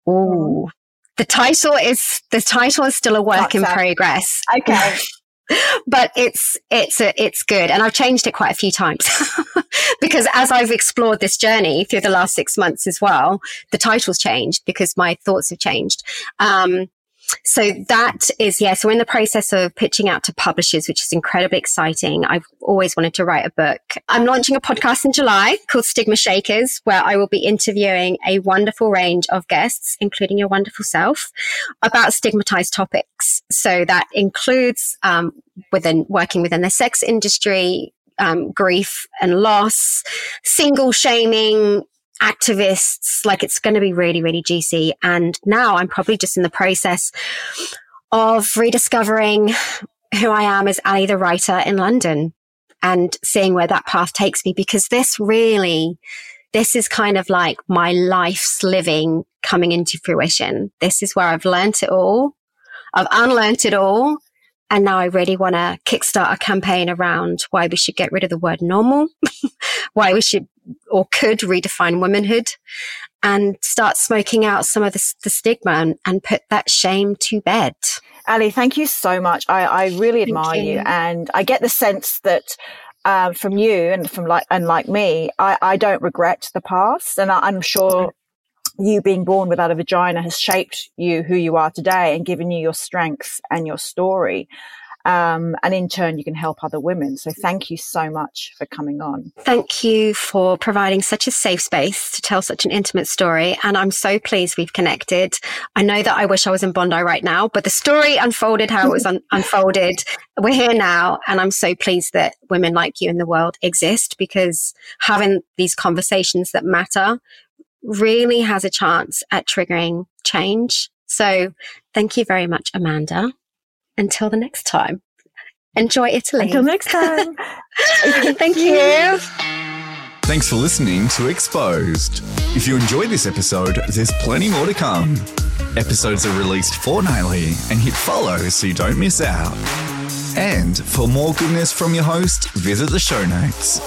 Ooh. The title is the title is still a work in
That's
progress.
Okay.
but it's it's a, it's good and i've changed it quite a few times because as i've explored this journey through the last six months as well the title's changed because my thoughts have changed um, so that is yeah so we're in the process of pitching out to publishers which is incredibly exciting. I've always wanted to write a book. I'm launching a podcast in july called stigma shakers where i will be interviewing a wonderful range of guests including your wonderful self about stigmatized topics. So that includes um, within working within the sex industry um, grief and loss single shaming activists. Like it's going to be really, really juicy. And now I'm probably just in the process of rediscovering who I am as Ally the writer in London and seeing where that path takes me because this really, this is kind of like my life's living coming into fruition. This is where I've learnt it all. I've unlearnt it all. And now I really want to kickstart a campaign around why we should get rid of the word normal, why we should or could redefine womanhood and start smoking out some of the, the stigma and, and, put that shame to bed.
Ally, thank you so much. I, I really admire you. you. And I get the sense that um, from you and from like, and like me, I, I don't regret the past. And I, I'm sure you being born without a vagina has shaped you who you are today and given you your strengths and your story. Um, and in turn, you can help other women. So thank you so much for coming on.
Thank you for providing such a safe space to tell such an intimate story. And I'm so pleased we've connected. I know that I wish I was in Bondi right now, but the story unfolded how it was un- unfolded. We're here now. And I'm so pleased that women like you in the world exist because having these conversations that matter really has a chance at triggering change. So thank you very much, Amanda. Until the next time, enjoy Italy.
Until next time.
thank you.
Thanks for listening to Exposed. If you enjoyed this episode, there's plenty more to come. Episodes are released fortnightly and hit follow so you don't miss out. And for more goodness from your host, visit the show notes.